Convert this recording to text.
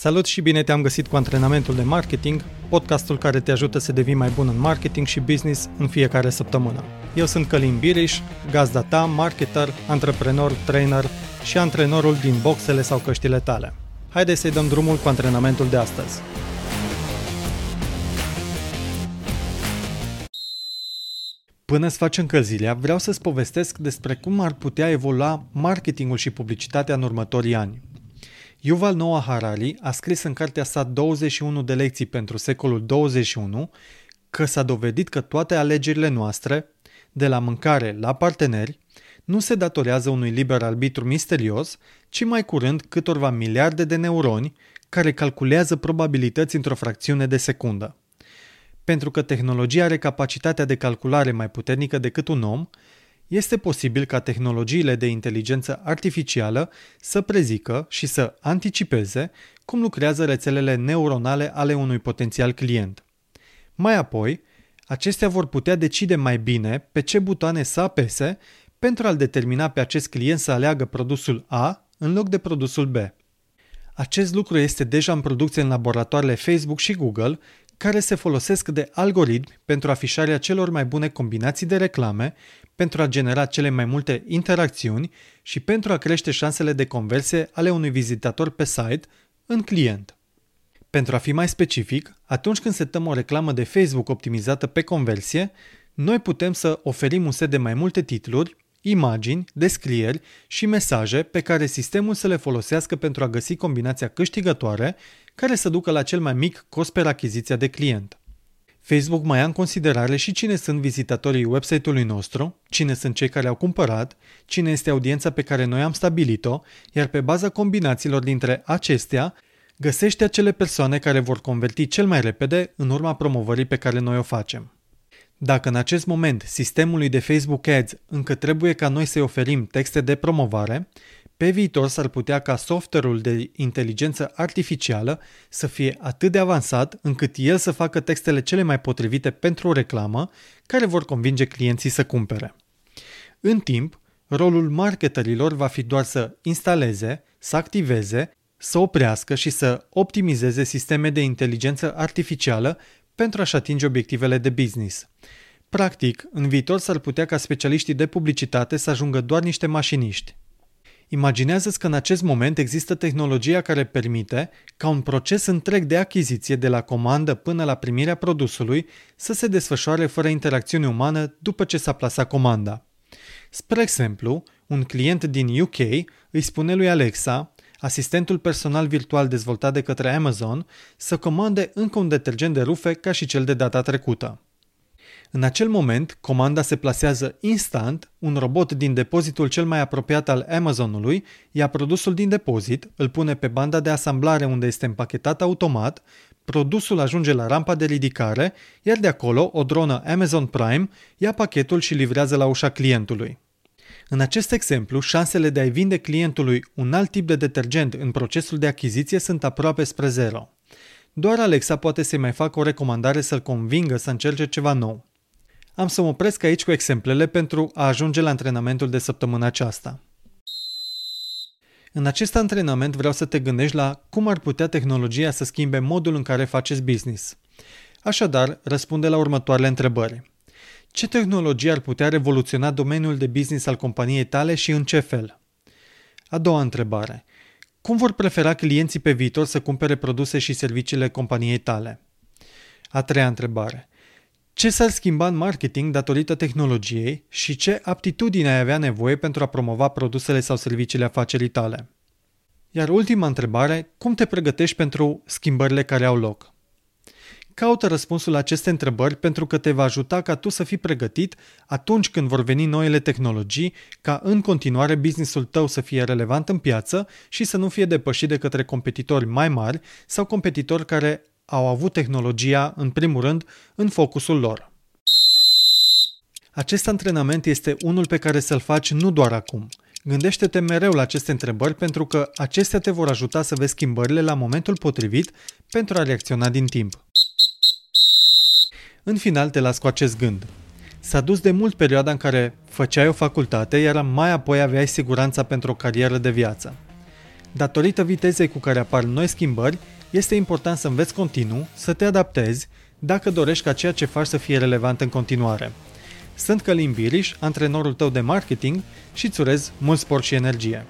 Salut și bine te-am găsit cu antrenamentul de marketing, podcastul care te ajută să devii mai bun în marketing și business în fiecare săptămână. Eu sunt Călin Biriș, gazda ta, marketer, antreprenor, trainer și antrenorul din boxele sau căștile tale. Haideți să-i dăm drumul cu antrenamentul de astăzi. Până să faci încălzirea, vreau să-ți povestesc despre cum ar putea evolua marketingul și publicitatea în următorii ani. Yuval Noah Harari a scris în cartea sa 21 de lecții pentru secolul 21 că s-a dovedit că toate alegerile noastre, de la mâncare la parteneri, nu se datorează unui liber arbitru misterios, ci mai curând câtorva miliarde de neuroni care calculează probabilități într-o fracțiune de secundă. Pentru că tehnologia are capacitatea de calculare mai puternică decât un om, este posibil ca tehnologiile de inteligență artificială să prezică și să anticipeze cum lucrează rețelele neuronale ale unui potențial client. Mai apoi, acestea vor putea decide mai bine pe ce butoane să apese pentru a-l determina pe acest client să aleagă produsul A în loc de produsul B. Acest lucru este deja în producție în laboratoarele Facebook și Google, care se folosesc de algoritmi pentru afișarea celor mai bune combinații de reclame pentru a genera cele mai multe interacțiuni și pentru a crește șansele de conversie ale unui vizitator pe site în client. Pentru a fi mai specific, atunci când setăm o reclamă de Facebook optimizată pe conversie, noi putem să oferim un set de mai multe titluri, imagini, descrieri și mesaje pe care sistemul să le folosească pentru a găsi combinația câștigătoare care să ducă la cel mai mic cost per achiziția de client. Facebook mai ia în considerare și cine sunt vizitatorii website-ului nostru, cine sunt cei care au cumpărat, cine este audiența pe care noi am stabilit-o, iar pe baza combinațiilor dintre acestea, găsește acele persoane care vor converti cel mai repede în urma promovării pe care noi o facem. Dacă în acest moment sistemului de Facebook Ads încă trebuie ca noi să-i oferim texte de promovare, pe viitor s-ar putea ca software-ul de inteligență artificială să fie atât de avansat încât el să facă textele cele mai potrivite pentru o reclamă care vor convinge clienții să cumpere. În timp, rolul marketerilor va fi doar să instaleze, să activeze, să oprească și să optimizeze sisteme de inteligență artificială pentru a-și atinge obiectivele de business. Practic, în viitor s-ar putea ca specialiștii de publicitate să ajungă doar niște mașiniști. Imaginează-ți că în acest moment există tehnologia care permite ca un proces întreg de achiziție de la comandă până la primirea produsului să se desfășoare fără interacțiune umană după ce s-a plasat comanda. Spre exemplu, un client din UK îi spune lui Alexa, asistentul personal virtual dezvoltat de către Amazon, să comande încă un detergent de rufe ca și cel de data trecută. În acel moment, comanda se plasează instant, un robot din depozitul cel mai apropiat al Amazonului ia produsul din depozit, îl pune pe banda de asamblare unde este împachetat automat, produsul ajunge la rampa de ridicare, iar de acolo o dronă Amazon Prime ia pachetul și livrează la ușa clientului. În acest exemplu, șansele de a-i vinde clientului un alt tip de detergent în procesul de achiziție sunt aproape spre zero. Doar Alexa poate să-i mai facă o recomandare să-l convingă să încerce ceva nou. Am să mă opresc aici cu exemplele pentru a ajunge la antrenamentul de săptămâna aceasta. În acest antrenament vreau să te gândești la cum ar putea tehnologia să schimbe modul în care faceți business. Așadar, răspunde la următoarele întrebări. Ce tehnologie ar putea revoluționa domeniul de business al companiei tale și în ce fel? A doua întrebare. Cum vor prefera clienții pe viitor să cumpere produse și serviciile companiei tale? A treia întrebare. Ce s-ar schimba în marketing datorită tehnologiei și ce aptitudine ai avea nevoie pentru a promova produsele sau serviciile afacerii tale? Iar ultima întrebare, cum te pregătești pentru schimbările care au loc? Caută răspunsul la aceste întrebări pentru că te va ajuta ca tu să fii pregătit atunci când vor veni noile tehnologii, ca în continuare businessul tău să fie relevant în piață și să nu fie depășit de către competitori mai mari sau competitori care au avut tehnologia, în primul rând, în focusul lor. Acest antrenament este unul pe care să-l faci nu doar acum. Gândește-te mereu la aceste întrebări pentru că acestea te vor ajuta să vezi schimbările la momentul potrivit pentru a reacționa din timp. În final te las cu acest gând. S-a dus de mult perioada în care făceai o facultate, iar mai apoi aveai siguranța pentru o carieră de viață. Datorită vitezei cu care apar noi schimbări, este important să înveți continuu, să te adaptezi, dacă dorești ca ceea ce faci să fie relevant în continuare. Sunt Călim Biriș, antrenorul tău de marketing și îți urez mult sport și energie.